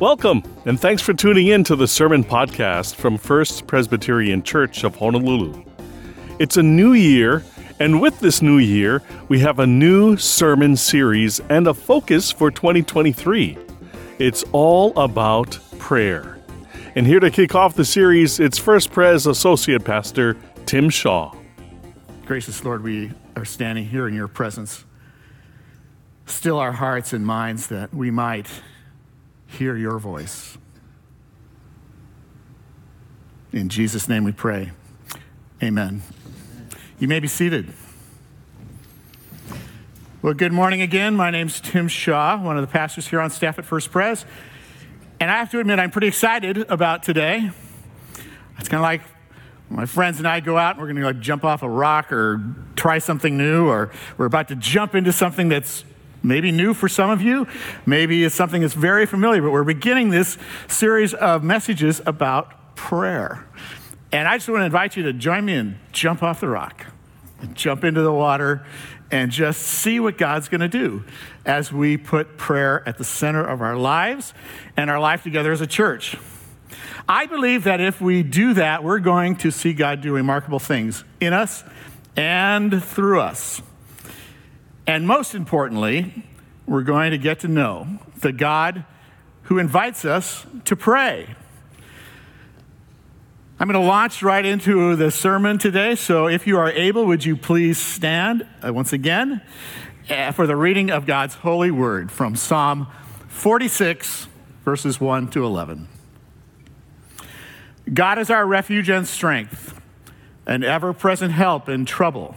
Welcome, and thanks for tuning in to the Sermon Podcast from First Presbyterian Church of Honolulu. It's a new year, and with this new year, we have a new sermon series and a focus for 2023. It's all about prayer. And here to kick off the series, it's First Pres Associate Pastor Tim Shaw. Gracious Lord, we are standing here in your presence. Still our hearts and minds that we might hear your voice. In Jesus' name we pray. Amen. You may be seated. Well, good morning again. My name's Tim Shaw, one of the pastors here on staff at First Pres. And I have to admit, I'm pretty excited about today. It's kind of like my friends and I go out and we're going to like jump off a rock or try something new, or we're about to jump into something that's maybe new for some of you, maybe it's something that's very familiar, but we're beginning this series of messages about prayer. And I just want to invite you to join me and jump off the rock, jump into the water, and just see what God's going to do as we put prayer at the center of our lives and our life together as a church. I believe that if we do that, we're going to see God do remarkable things in us and through us. And most importantly, we're going to get to know the God who invites us to pray. I'm going to launch right into the sermon today. So if you are able, would you please stand uh, once again uh, for the reading of God's holy word from Psalm 46, verses 1 to 11. God is our refuge and strength, an ever present help in trouble.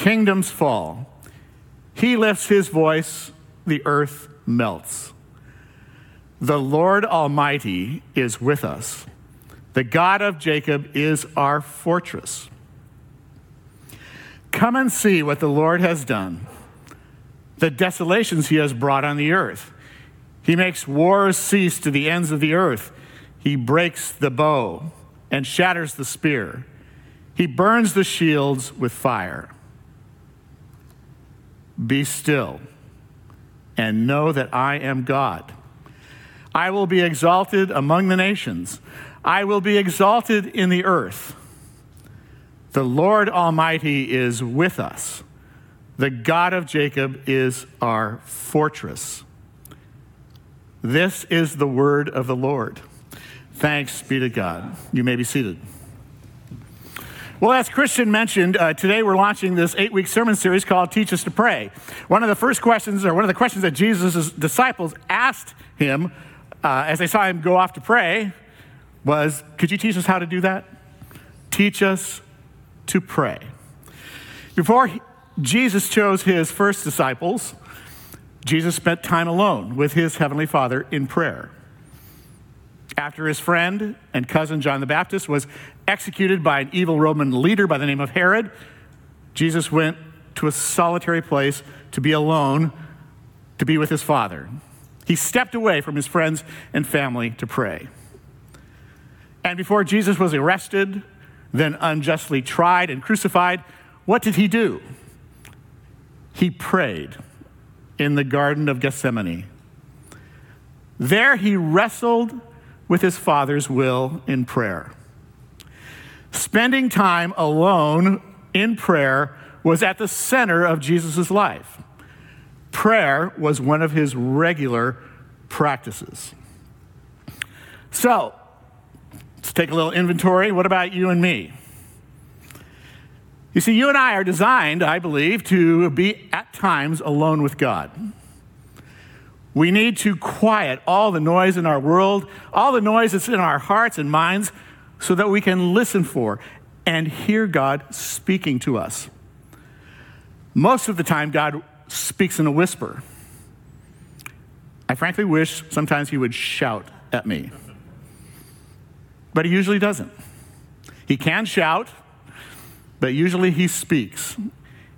Kingdoms fall. He lifts his voice, the earth melts. The Lord Almighty is with us. The God of Jacob is our fortress. Come and see what the Lord has done, the desolations he has brought on the earth. He makes wars cease to the ends of the earth. He breaks the bow and shatters the spear. He burns the shields with fire. Be still and know that I am God. I will be exalted among the nations, I will be exalted in the earth. The Lord Almighty is with us. The God of Jacob is our fortress. This is the word of the Lord. Thanks be to God. You may be seated. Well, as Christian mentioned, uh, today we're launching this eight week sermon series called Teach Us to Pray. One of the first questions, or one of the questions that Jesus' disciples asked him uh, as they saw him go off to pray was Could you teach us how to do that? Teach us to pray. Before Jesus chose his first disciples, Jesus spent time alone with his heavenly Father in prayer. After his friend and cousin John the Baptist was executed by an evil Roman leader by the name of Herod, Jesus went to a solitary place to be alone, to be with his Father. He stepped away from his friends and family to pray. And before Jesus was arrested, then unjustly tried and crucified, what did he do? He prayed in the Garden of Gethsemane. There he wrestled with his Father's will in prayer. Spending time alone in prayer was at the center of Jesus' life. Prayer was one of his regular practices. So, let's take a little inventory. What about you and me? You see, you and I are designed, I believe, to be at times alone with God. We need to quiet all the noise in our world, all the noise that's in our hearts and minds, so that we can listen for and hear God speaking to us. Most of the time, God speaks in a whisper. I frankly wish sometimes he would shout at me. But he usually doesn't. He can shout, but usually he speaks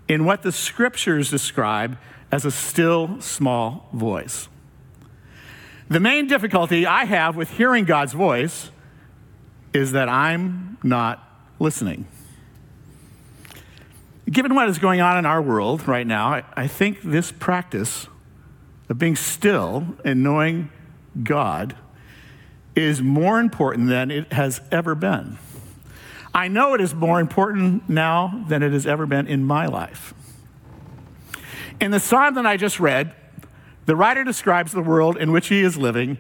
in what the scriptures describe as a still small voice. The main difficulty I have with hearing God's voice is that I'm not listening. Given what is going on in our world right now, I, think this practice of being still and knowing God is more important than it has ever been. I know it is more important now than it has ever been in my life. In the psalm that I just read, the writer describes the world in which he is living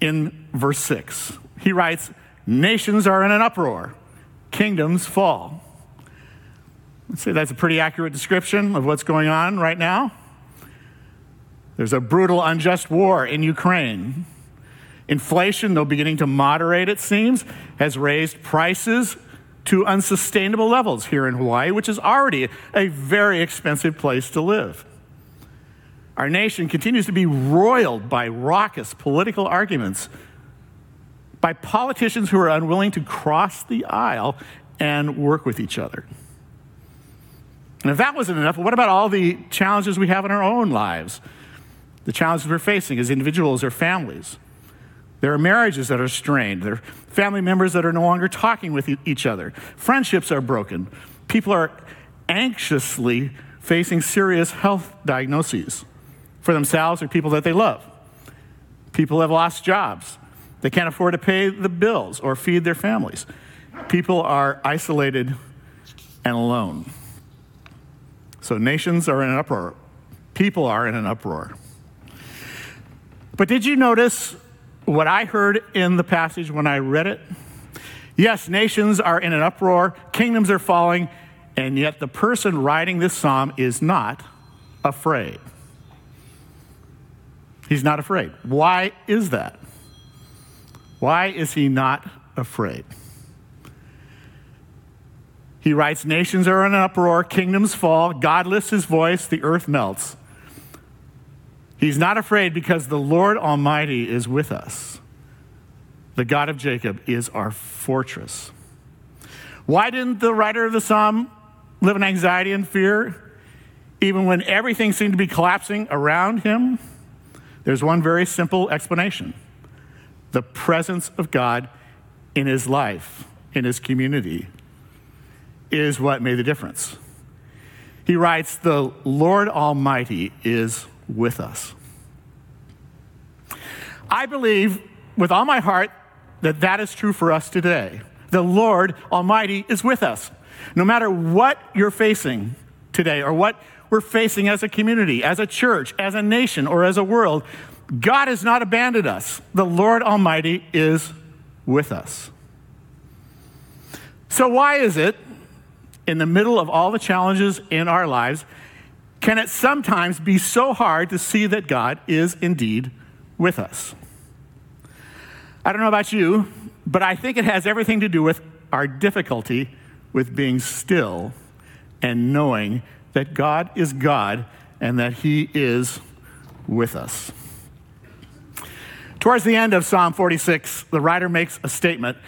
in verse 6. He writes, Nations are in an uproar, kingdoms fall. I'd say that's a pretty accurate description of what's going on right now. There's a brutal, unjust war in Ukraine. Inflation, though beginning to moderate, it seems, has raised prices to unsustainable levels here in Hawaii, which is already a very expensive place to live. Our nation continues to be roiled by raucous political arguments, by politicians who are unwilling to cross the aisle and work with each other. And if that wasn't enough, what about all the challenges we have in our own lives? The challenges we're facing as individuals or families. There are marriages that are strained. There are family members that are no longer talking with each other. Friendships are broken. People are anxiously facing serious health diagnoses for themselves or people that they love. People have lost jobs. They can't afford to pay the bills or feed their families. People are isolated and alone. So nations are in an uproar. People are in an uproar. But did you notice what I heard in the passage when I read it? Yes, nations are in an uproar, kingdoms are falling, and yet the person writing this psalm is not afraid. He's not afraid. Why is that? Why is he not afraid? He writes Nations are in an uproar, kingdoms fall, God lifts his voice, the earth melts. He's not afraid because the Lord Almighty is with us. The God of Jacob is our fortress. Why didn't the writer of the psalm live in anxiety and fear, even when everything seemed to be collapsing around him? There's one very simple explanation the presence of God in his life, in his community, is what made the difference. He writes, The Lord Almighty is with us. I believe with all my heart that that is true for us today. The Lord Almighty is with us. No matter what you're facing today or what we're facing as a community, as a church, as a nation, or as a world, God has not abandoned us. The Lord Almighty is with us. So, why is it, in the middle of all the challenges in our lives, can it sometimes be so hard to see that God is indeed with us? I don't know about you, but I think it has everything to do with our difficulty with being still and knowing that God is God and that He is with us. Towards the end of Psalm 46, the writer makes a statement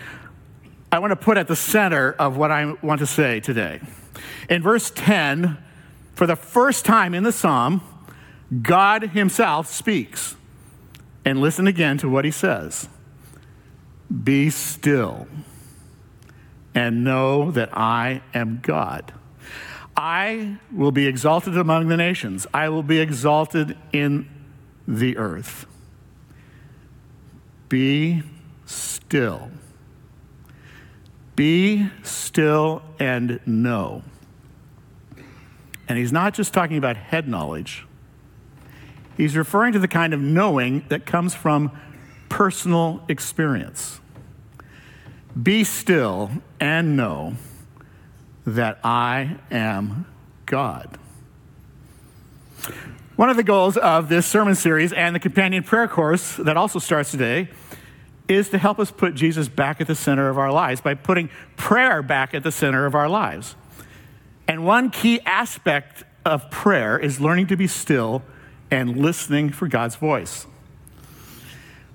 I want to put at the center of what I want to say today. In verse 10, for the first time in the psalm, God Himself speaks. And listen again to what He says Be still and know that I am God. I will be exalted among the nations, I will be exalted in the earth. Be still. Be still and know. And he's not just talking about head knowledge, he's referring to the kind of knowing that comes from personal experience. Be still and know that I am God. One of the goals of this sermon series and the companion prayer course that also starts today is to help us put Jesus back at the center of our lives by putting prayer back at the center of our lives. And one key aspect of prayer is learning to be still and listening for God's voice.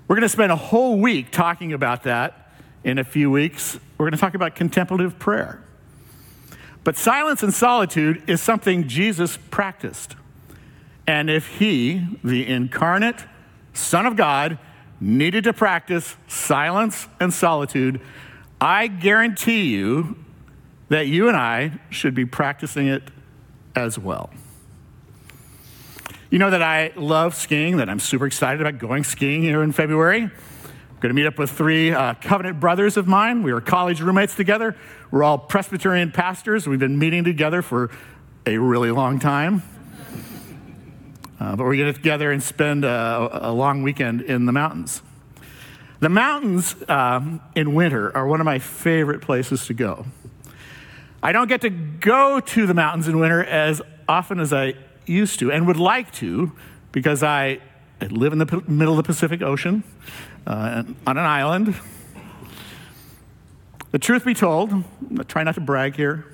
We're going to spend a whole week talking about that in a few weeks. We're going to talk about contemplative prayer. But silence and solitude is something Jesus practiced. And if he, the incarnate Son of God, needed to practice silence and solitude, I guarantee you that you and I should be practicing it as well. You know that I love skiing, that I'm super excited about going skiing here in February. I'm going to meet up with three uh, covenant brothers of mine. We were college roommates together. We're all Presbyterian pastors. We've been meeting together for a really long time. Uh, but we're going to get together and spend a, a, long weekend in the mountains. The mountains um, in winter are one of my favorite places to go. I don't get to go to the mountains in winter as often as I used to and would like to because I live in the middle of the Pacific Ocean uh, on an island. The truth be told, I try not to brag here,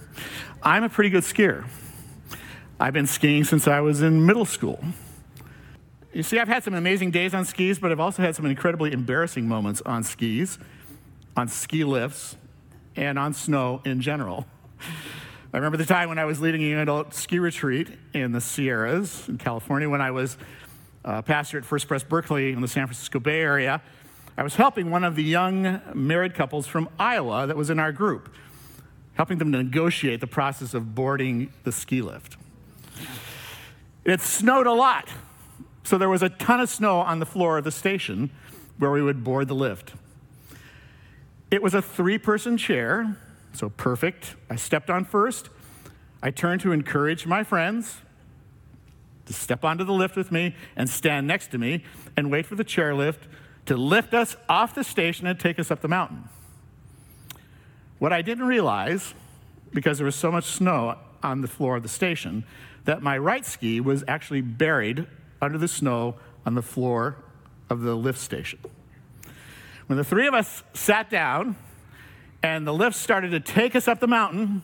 I'm a pretty good skier. I've been skiing since I was in middle school. You see, I've had some amazing days on skis, but I've also had some incredibly embarrassing moments on skis, on ski lifts, and on snow in general. I remember the time when I was leading an adult ski retreat in the Sierras in California when I was uh, pastor at First Pres Berkeley in the San Francisco Bay Area. I was helping one of the young married couples from Iowa that was in our group, helping them to negotiate the process of boarding the ski lift. It snowed a lot, so there was a ton of snow on the floor of the station where we would board the lift. It was a three person chair, so perfect. I stepped on first. I turned to encourage my friends to step onto the lift with me and stand next to me and wait for the chairlift to lift us off the station and take us up the mountain. What I didn't realize, because there was so much snow on the floor of the station, that my right ski was actually buried under the snow on the floor of the lift station. When the three of us sat down and the lift started to take us up the mountain,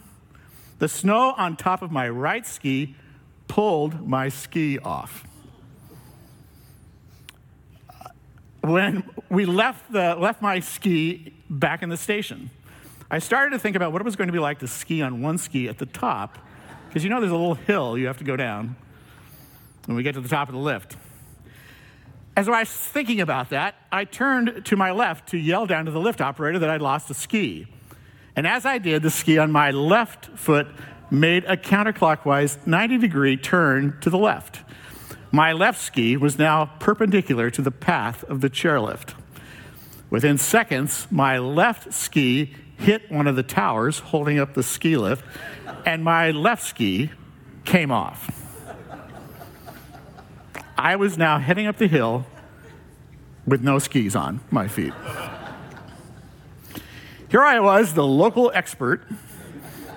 the snow on top of my right ski pulled my ski off. Uh, when we left, the, left my ski back in the station, I started to think about what it was going to be like to ski on one ski at the top because you know there's a little hill you have to go down when we get to the top of the lift. As I was thinking about that, I turned to my left to yell down to the lift operator that I'd lost a ski. And as I did, the ski on my left foot made a counterclockwise 90 degree turn to the left. My left ski was now perpendicular to the path of the chairlift. Within seconds, my left ski hit one of the towers holding up the ski lift and my left ski came off. I was now heading up the hill with no skis on my feet. Here I was, the local expert,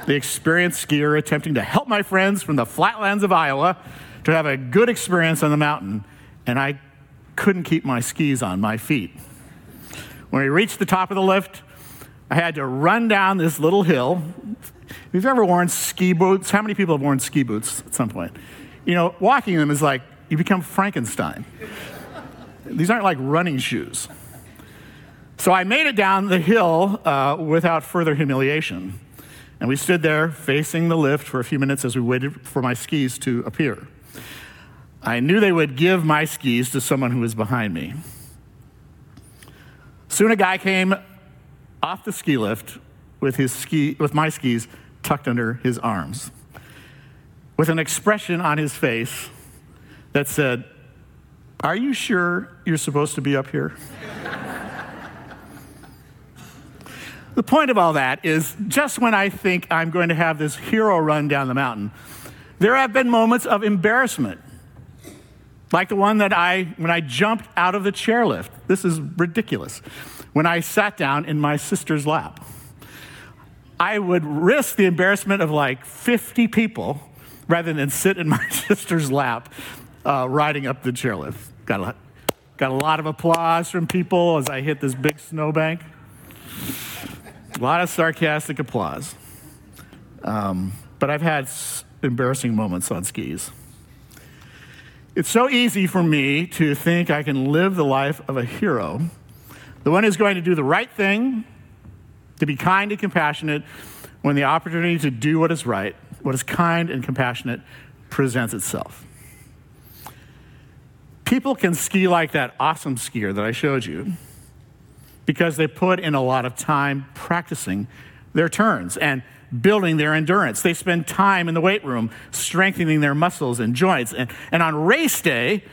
the experienced skier, attempting to help my friends from the flatlands of Iowa to have a good experience on the mountain, and I couldn't keep my skis on my feet. When we reached the top of the lift, I had to run down this little hill if you've ever worn ski boots, how many people have worn ski boots at some point? You know, walking them is like you become Frankenstein. These aren't like running shoes. So I made it down the hill uh, without further humiliation. And we stood there facing the lift for a few minutes as we waited for my skis to appear. I knew they would give my skis to someone who was behind me. Soon a guy came off the ski lift with, his ski, with my skis tucked under his arms, with an expression on his face that said, Are you sure you're supposed to be up here? the point of all that is just when I think I'm going to have this hero run down the mountain, there have been moments of embarrassment. Like the one that I, when I jumped out of the chairlift. This is ridiculous. When I sat down in my sister's lap. I would risk the embarrassment of like 50 people rather than sit in my sister's lap uh, riding up the chairlift. Got a, got a lot of applause from people as I hit this big snowbank. A lot of sarcastic applause. Um, but I've had embarrassing moments on skis. It's so easy for me to think I can live the life of a hero, the one who's going to do the right thing, to be kind and compassionate when the opportunity to do what is right, what is kind and compassionate, presents itself. People can ski like that awesome skier that I showed you because they put in a lot of time practicing their turns and building their endurance. They spend time in the weight room strengthening their muscles and joints. And, and on race day,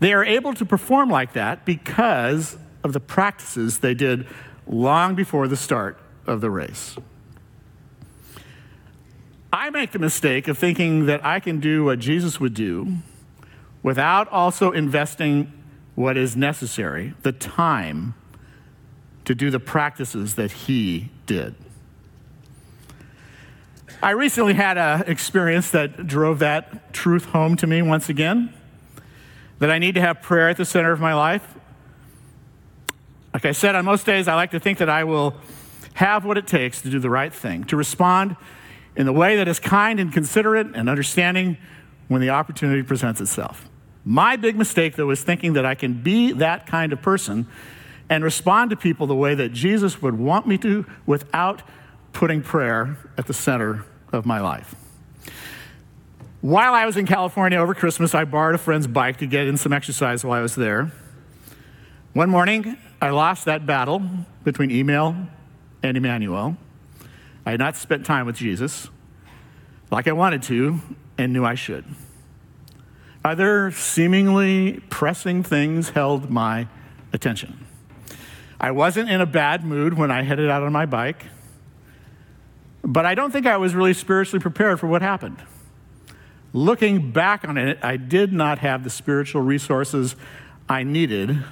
they are able to perform like that because of the practices they did long before the start of the race. I make the mistake of thinking that I can do what Jesus would do without also investing what is necessary, the time to do the practices that he did. I recently had an experience that drove that truth home to me once again that I need to have prayer at the center of my life. Like I said, on most days, I like to think that I will have what it takes to do the right thing, to respond in the way that is kind and considerate and understanding when the opportunity presents itself. My big mistake, though, is thinking that I can be that kind of person and respond to people the way that Jesus would want me to without putting prayer at the center of my life. While I was in California over Christmas, I borrowed a friend's bike to get in some exercise while I was there. One morning, I lost that battle between email and Emmanuel. I had not spent time with Jesus like I wanted to and knew I should. Other seemingly pressing things held my attention. I wasn't in a bad mood when I headed out on my bike, but I don't think I was really spiritually prepared for what happened. Looking back on it, I did not have the spiritual resources I needed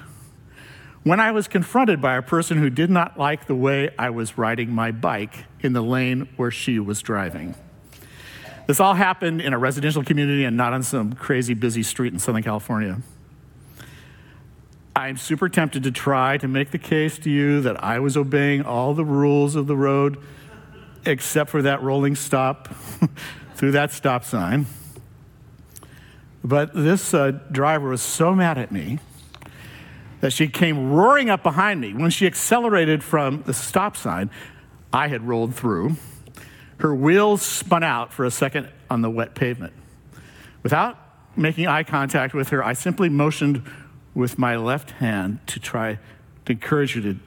when I was confronted by a person who did not like the way I was riding my bike in the lane where she was driving. This all happened in a residential community and not on some crazy busy street in Southern California. I'm super tempted to try to make the case to you that I was obeying all the rules of the road except for that rolling stop through that stop sign. But this uh, driver was so mad at me that she came roaring up behind me. When she accelerated from the stop sign, I had rolled through. Her wheels spun out for a second on the wet pavement. Without making eye contact with her, I simply motioned with my left hand to try to encourage her to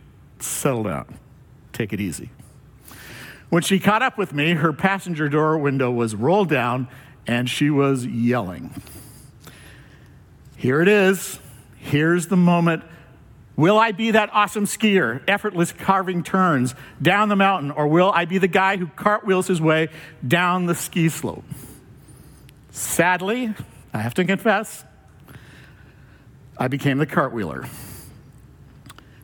settle down, take it easy. When she caught up with me, her passenger door window was rolled down and she was yelling. Here it is. Here's the moment Will I be that awesome skier, effortless carving turns down the mountain, or will I be the guy who cartwheels his way down the ski slope? Sadly, I have to confess, I became the cartwheeler.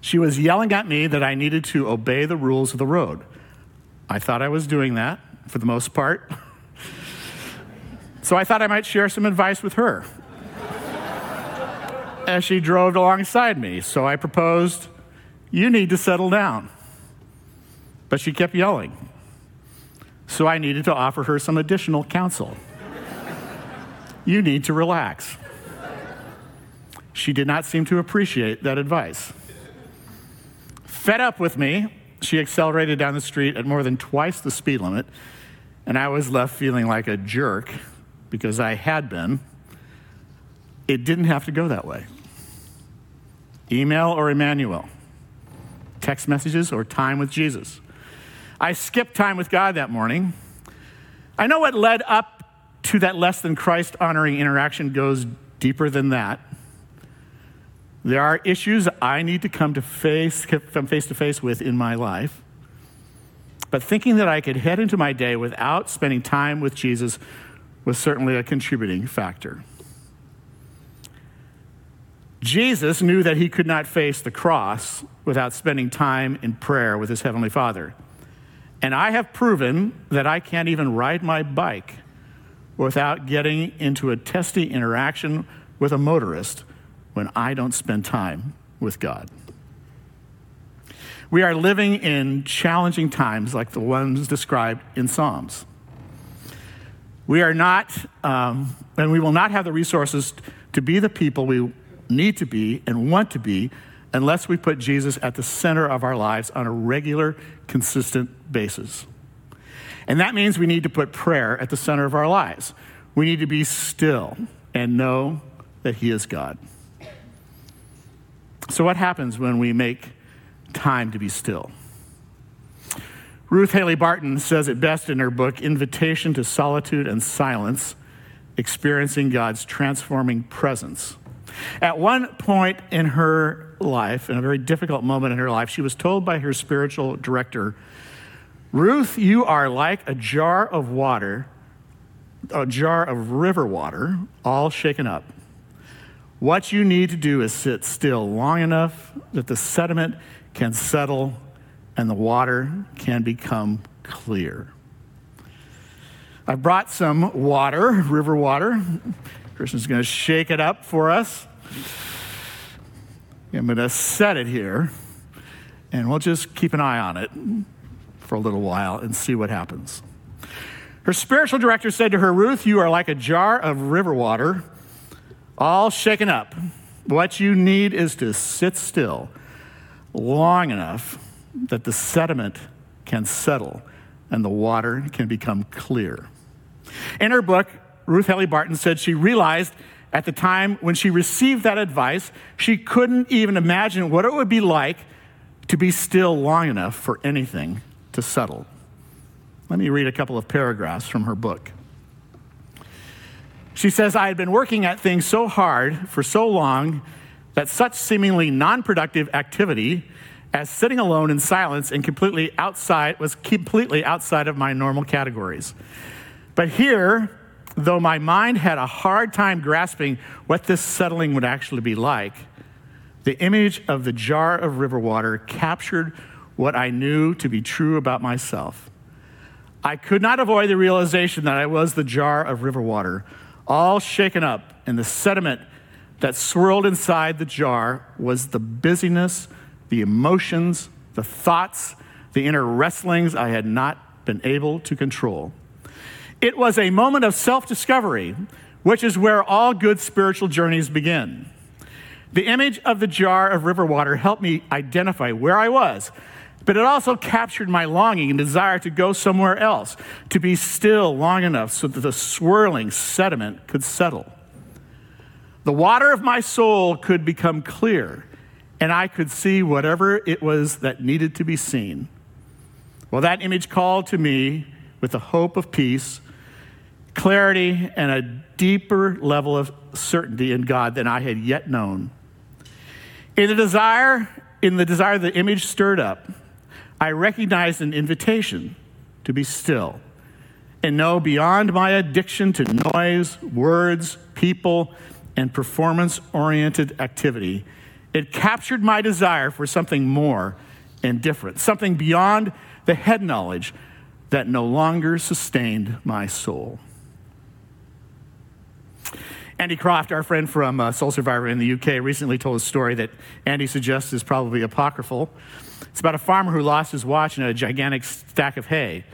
She was yelling at me that I needed to obey the rules of the road. I thought I was doing that for the most part. So I thought I might share some advice with her as she drove alongside me. So I proposed, You need to settle down. But she kept yelling. So I needed to offer her some additional counsel. you need to relax. She did not seem to appreciate that advice. Fed up with me, she accelerated down the street at more than twice the speed limit, and I was left feeling like a jerk because I had been. It didn't have to go that way. Email or Emmanuel, text messages or time with Jesus. I skipped time with God that morning. I know what led up to that less than Christ honoring interaction goes deeper than that. There are issues I need to come to face, come face to face with in my life. But thinking that I could head into my day without spending time with Jesus was certainly a contributing factor. Jesus knew that he could not face the cross without spending time in prayer with his Heavenly Father. And I have proven that I can't even ride my bike without getting into a testy interaction with a motorist when I don't spend time with God. We are living in challenging times like the ones described in Psalms. We are not, um, and we will not have the resources to be the people we need to be and want to be unless we put Jesus at the center of our lives on a regular, consistent basis. And that means we need to put prayer at the center of our lives. We need to be still and know that He is God. So, what happens when we make time to be still? Ruth Haley Barton says it best in her book, Invitation to Solitude and Silence Experiencing God's Transforming Presence. At one point in her life, in a very difficult moment in her life, she was told by her spiritual director, Ruth, you are like a jar of water, a jar of river water, all shaken up. What you need to do is sit still long enough that the sediment can settle and the water can become clear. I brought some water, river water. Kristen's going to shake it up for us. I'm going to set it here, and we'll just keep an eye on it for a little while and see what happens. Her spiritual director said to her, Ruth, you are like a jar of river water, all shaken up. What you need is to sit still long enough that the sediment can settle and the water can become clear. In her book, Ruth Haley Barton said she realized at the time when she received that advice, she couldn't even imagine what it would be like to be still long enough for anything to settle. Let me read a couple of paragraphs from her book. She says, I had been working at things so hard for so long that such seemingly non productive activity as sitting alone in silence and completely outside was completely outside of my normal categories. But here, though my mind had a hard time grasping what this settling would actually be like, the image of the jar of river water captured what I knew to be true about myself. I could not avoid the realization that I was the jar of river water, all shaken up, and the sediment that swirled inside the jar was the busyness the emotions, the thoughts, the inner wrestlings I had not been able to control. It was a moment of self discovery, which is where all good spiritual journeys begin. The image of the jar of river water helped me identify where I was, but it also captured my longing and desire to go somewhere else, to be still long enough so that the swirling sediment could settle. The water of my soul could become clear and I could see whatever it was that needed to be seen. Well, that image called to me with the hope of peace, clarity, and a deeper level of certainty in God than I had yet known. In the desire, in the desire the image stirred up, I recognized an invitation to be still and know beyond my addiction to noise, words, people, and performance oriented activity it captured my desire for something more and different, something beyond the head knowledge that no longer sustained my soul. Andy Croft, our friend from uh, Soul Survivor in the UK, recently told a story that Andy suggests is probably apocryphal. It's about a farmer who lost his watch in a gigantic stack of hay.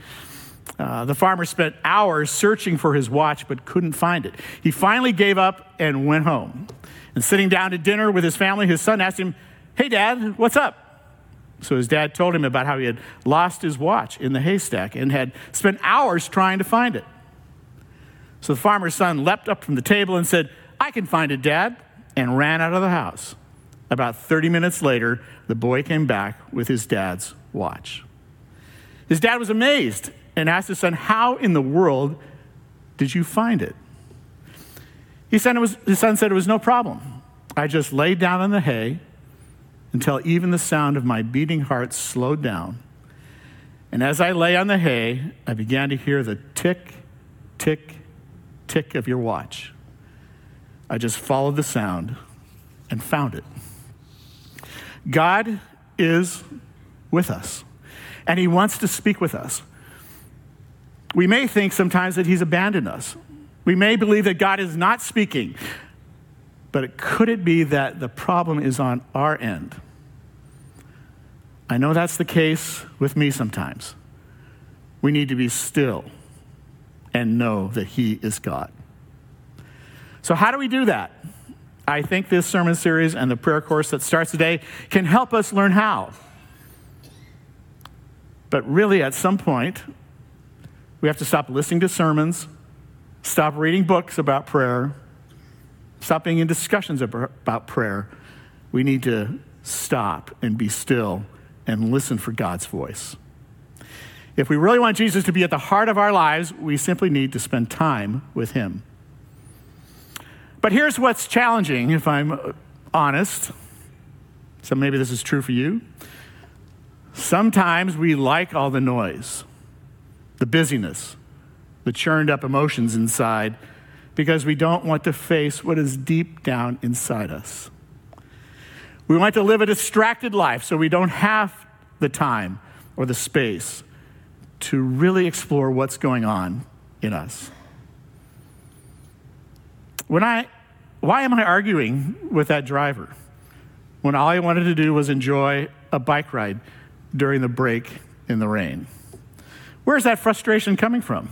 Uh, the farmer spent hours searching for his watch but couldn't find it. He finally gave up and went home. And sitting down to dinner with his family, his son asked him, Hey, Dad, what's up? So his dad told him about how he had lost his watch in the haystack and had spent hours trying to find it. So the farmer's son leapt up from the table and said, I can find it, Dad, and ran out of the house. About 30 minutes later, the boy came back with his dad's watch. His dad was amazed and asked his son, How in the world did you find it? Said it was, his son said it was no problem. I just laid down in the hay until even the sound of my beating heart slowed down. And as I lay on the hay, I began to hear the tick, tick, tick of your watch. I just followed the sound and found it. God is with us, and He wants to speak with us. We may think sometimes that He's abandoned us. We may believe that God is not speaking, but could it be that the problem is on our end? I know that's the case with me sometimes. We need to be still and know that He is God. So, how do we do that? I think this sermon series and the prayer course that starts today can help us learn how. But really, at some point, we have to stop listening to sermons, stop reading books about prayer, stop being in discussions about prayer. We need to stop and be still and listen for God's voice. If we really want Jesus to be at the heart of our lives, we simply need to spend time with Him. But here's what's challenging, if I'm honest. So maybe this is true for you. Sometimes we like all the noise, the busyness, the churned up emotions inside, because we don't want to face what is deep down inside us. We want to live a distracted life so we don't have the time or the space to really explore what's going on in us. When I, why am I arguing with that driver when all I wanted to do was enjoy a bike ride during the break in the rain? Where's that frustration coming from?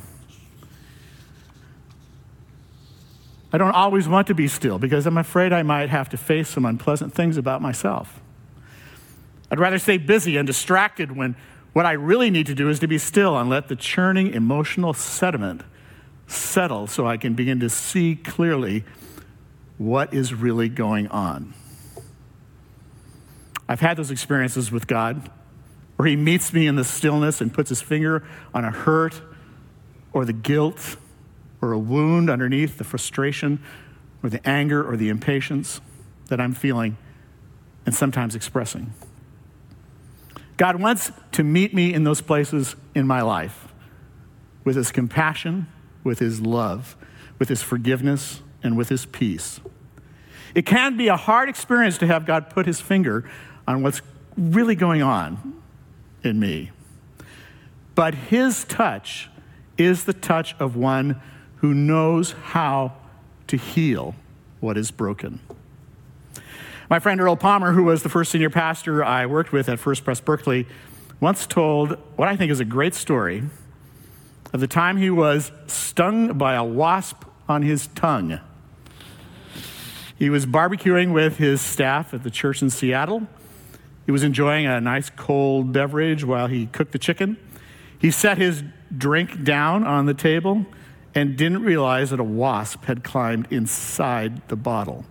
I don't always want to be still because I'm afraid I might have to face some unpleasant things about myself. I'd rather stay busy and distracted when what I really need to do is to be still and let the churning emotional sediment settle so I can begin to see clearly what is really going on. I've had those experiences with God where He meets me in the stillness and puts His finger on a hurt or the guilt or a wound underneath the frustration or the anger or the impatience that I'm feeling and sometimes expressing. God wants to meet me in those places in my life with his compassion, with his love, with his forgiveness, and with his peace. It can be a hard experience to have God put his finger on what's really going on in me. But his touch is the touch of one who knows how to heal what is broken. My friend Earl Palmer, who was the first senior pastor I worked with at First Pres Berkeley, once told what I think is a great story of the time he was stung by a wasp on his tongue. He was barbecuing with his staff at the church in Seattle. He was enjoying a nice cold beverage while he cooked the chicken. He set his drink down on the table and didn't realize that a wasp had climbed inside the bottle.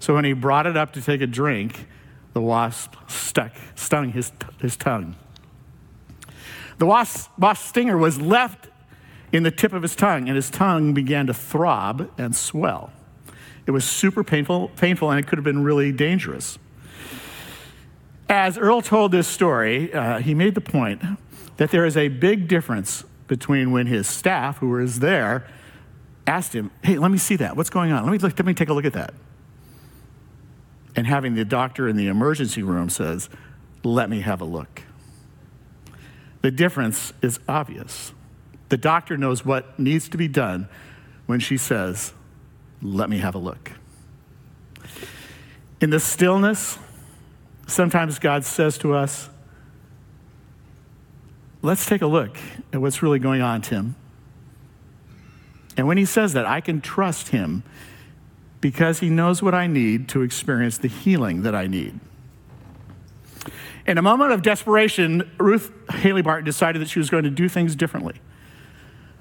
So when he brought it up to take a drink, the wasp stuck, stung his, his tongue. The wasp, wasp stinger was left in the tip of his tongue, and his tongue began to throb and swell. It was super painful, painful, and it could have been really dangerous. As Earl told this story, uh, he made the point that there is a big difference between when his staff, who was there, asked him, Hey, let me see that. What's going on? Let me, look, let me take a look at that and having the doctor in the emergency room says, Let me have a look. The difference is obvious. The doctor knows what needs to be done when she says, Let me have a look. In the stillness, sometimes God says to us, Let's take a look at what's really going on, Tim. And when he says that, I can trust him because He knows what I need to experience the healing that I need. In a moment of desperation, Ruth Haley Barton decided that she was going to do things differently.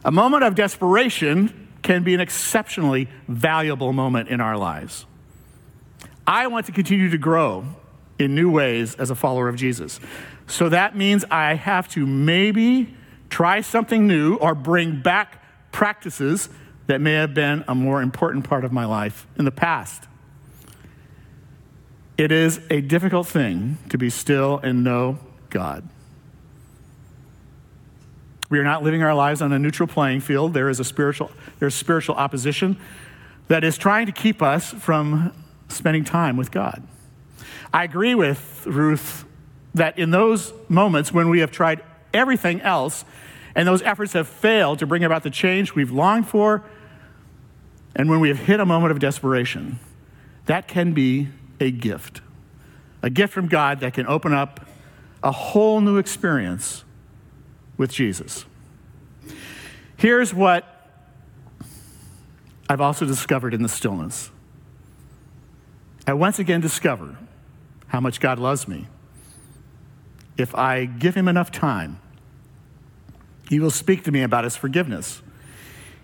A moment of desperation can be an exceptionally valuable moment in our lives. I want to continue to grow in new ways as a follower of Jesus. So that means I have to maybe try something new or bring back practices that may have been a more important part of my life in the past. It is a difficult thing to be still and know God. We are not living our lives on a neutral playing field. There is a spiritual, there's spiritual opposition that is trying to keep us from spending time with God. I agree with Ruth that in those moments when we have tried everything else and those efforts have failed to bring about the change we've longed for, and when we have hit a moment of desperation, that can be a gift. A gift from God that can open up a whole new experience with Jesus. Here's what I've also discovered in the stillness I once again discover how much God loves me. If I give him enough time, he will speak to me about his forgiveness.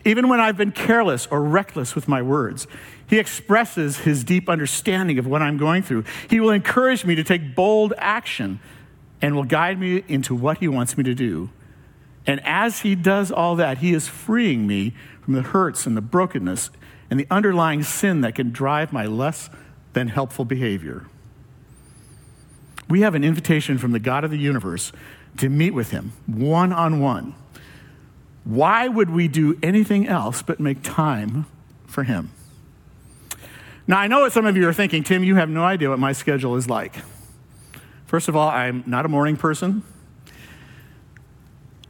Even when I've been careless or reckless with my words, he expresses his deep understanding of what I'm going through. He will encourage me to take bold action and will guide me into what he wants me to do. And as he does all that, he is freeing me from the hurts and the brokenness and the underlying sin that can drive my less than helpful behavior. We have an invitation from the God of the universe to meet with him one on one. Why would we do anything else but make time for him? Now, I know what some of you are thinking, Tim, you have no idea what my schedule is like. First of all, I'm not a morning person.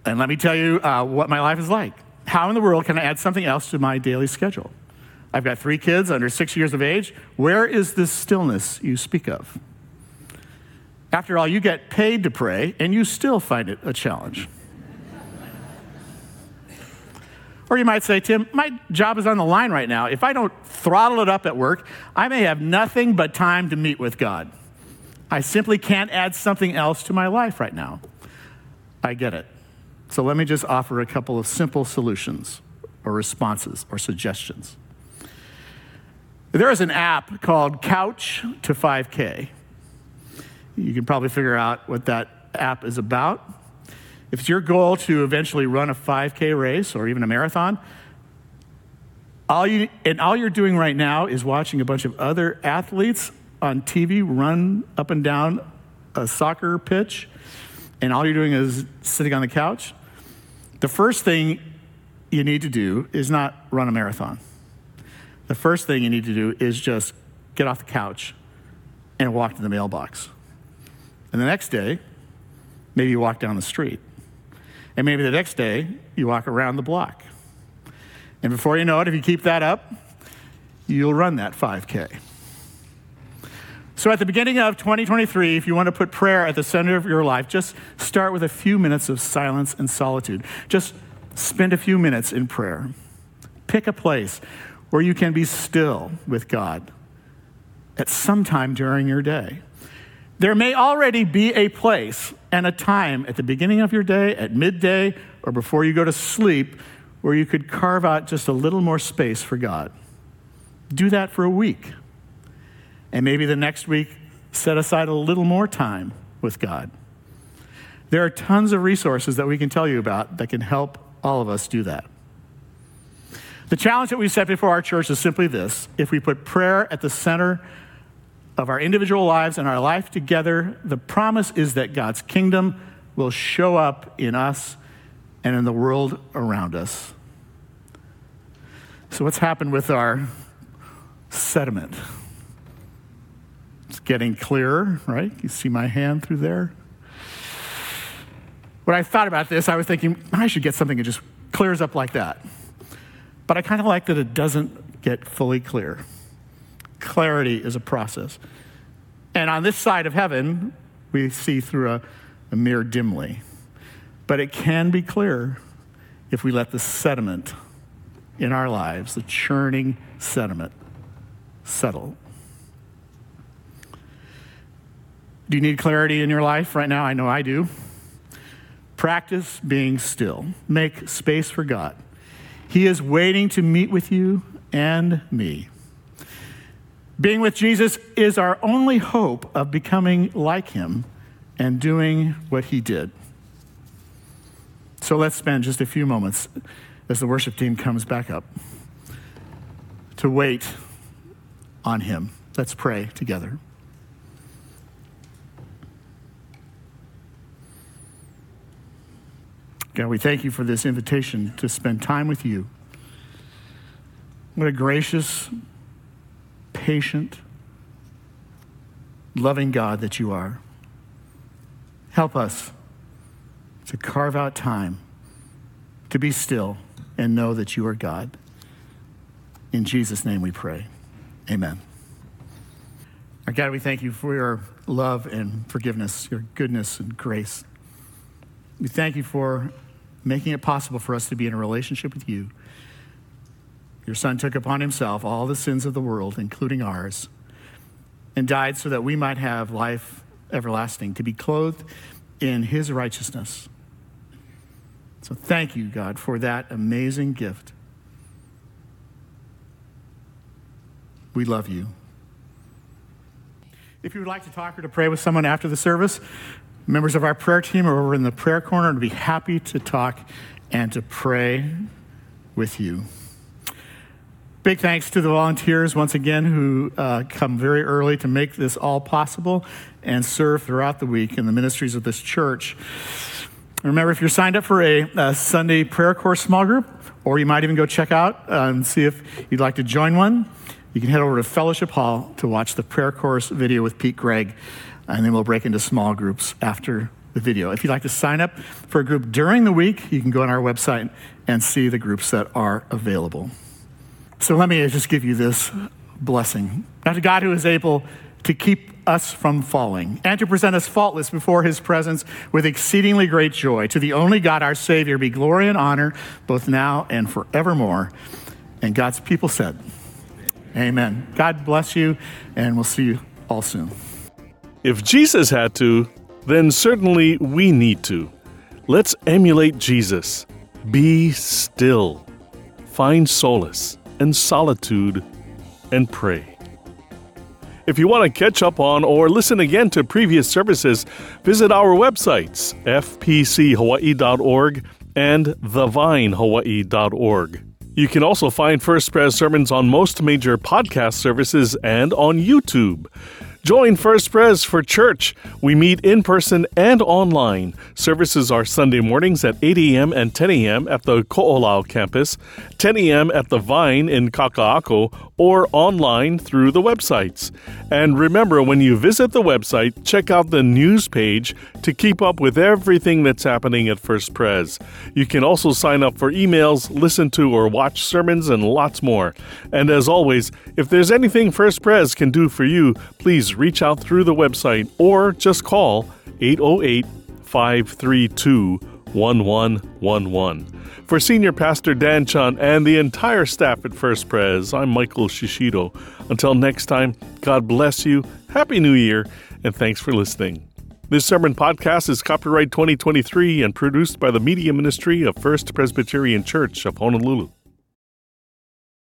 And let me tell you uh, what my life is like. How in the world can I add something else to my daily schedule? I've got three kids under six years of age. Where is this stillness you speak of? After all, you get paid to pray, and you still find it a challenge. Or you might say, Tim, my job is on the line right now. If I don't throttle it up at work, I may have nothing but time to meet with God. I simply can't add something else to my life right now. I get it. So let me just offer a couple of simple solutions or responses or suggestions. There is an app called Couch to 5K. You can probably figure out what that app is about. If it's your goal to eventually run a 5K race or even a marathon, all you, and all you're doing right now is watching a bunch of other athletes on TV run up and down a soccer pitch, and all you're doing is sitting on the couch, the first thing you need to do is not run a marathon. The first thing you need to do is just get off the couch and walk to the mailbox. And the next day, maybe you walk down the street. And maybe the next day, you walk around the block. And before you know it, if you keep that up, you'll run that 5K. So at the beginning of 2023, if you want to put prayer at the center of your life, just start with a few minutes of silence and solitude. Just spend a few minutes in prayer. Pick a place where you can be still with God at some time during your day. There may already be a place and a time at the beginning of your day, at midday, or before you go to sleep where you could carve out just a little more space for God. Do that for a week. And maybe the next week, set aside a little more time with God. There are tons of resources that we can tell you about that can help all of us do that. The challenge that we set before our church is simply this if we put prayer at the center of our individual lives and our life together, the promise is that God's kingdom will show up in us and in the world around us. So, what's happened with our sediment? It's getting clearer, right? You see my hand through there? When I thought about this, I was thinking, I should get something that just clears up like that. But I kind of like that it doesn't get fully clear. Clarity is a process. And on this side of heaven, we see through a, a mirror dimly. But it can be clear if we let the sediment in our lives, the churning sediment, settle. Do you need clarity in your life right now? I know I do. Practice being still. Make space for God. He is waiting to meet with you and me. Being with Jesus is our only hope of becoming like him and doing what he did. So let's spend just a few moments as the worship team comes back up to wait on him. Let's pray together. God, we thank you for this invitation to spend time with you. What a gracious, patient, loving God that you are. Help us to carve out time to be still and know that you are God. In Jesus' name we pray. Amen. Our God, we thank you for your love and forgiveness, your goodness and grace. We thank you for making it possible for us to be in a relationship with you. Your son took upon himself all the sins of the world, including ours, and died so that we might have life everlasting, to be clothed in his righteousness. So thank you, God, for that amazing gift. We love you. If you would like to talk or to pray with someone after the service, members of our prayer team are over in the prayer corner and be happy to talk and to pray with you. Big thanks to the volunteers once again who uh, come very early to make this all possible and serve throughout the week in the ministries of this church. Remember, if you're signed up for a, a Sunday prayer course small group, or you might even go check out uh, and see if you'd like to join one, you can head over to Fellowship Hall to watch the prayer course video with Pete Greig, and then we'll break into small groups after the video. If you'd like to sign up for a group during the week, you can go on our website and see the groups that are available. So let me just give you this blessing. Now, to God who is able to keep us from falling and to present us faultless before his presence with exceedingly great joy. To the only God, our Savior, be glory and honor both now and forevermore. And God's people said, Amen. God bless you, and we'll see you all soon. If Jesus had to, then certainly we need to. Let's emulate Jesus. Be still. Find solace and solitude and pray. If you want to catch up on or listen again to previous services, visit our websites, fpchawaii.org and thevinehawaii.org. You can also find First Pres sermons on most major podcast services and on YouTube. Join First Pres for church. We meet in person and online. Services are Sunday mornings at 8 a.m. and 10 a.m. at the Ko'olau campus, 10 a.m. at the Vine in Kaka'ako, or online through the websites. And remember, when you visit the website, check out the news page to keep up with everything that's happening at First Pres. You can also sign up for emails, listen to or watch sermons, and lots more. And as always, if there's anything First Pres can do for you, please reach out through the website or just call 808 532 1111. For Senior Pastor Dan Chun and the entire staff at First Pres, I'm Michael Shishido. Until next time, God bless you, Happy New Year, and thanks for listening. This sermon podcast is copyright 2023 and produced by the Media Ministry of First Presbyterian Church of Honolulu.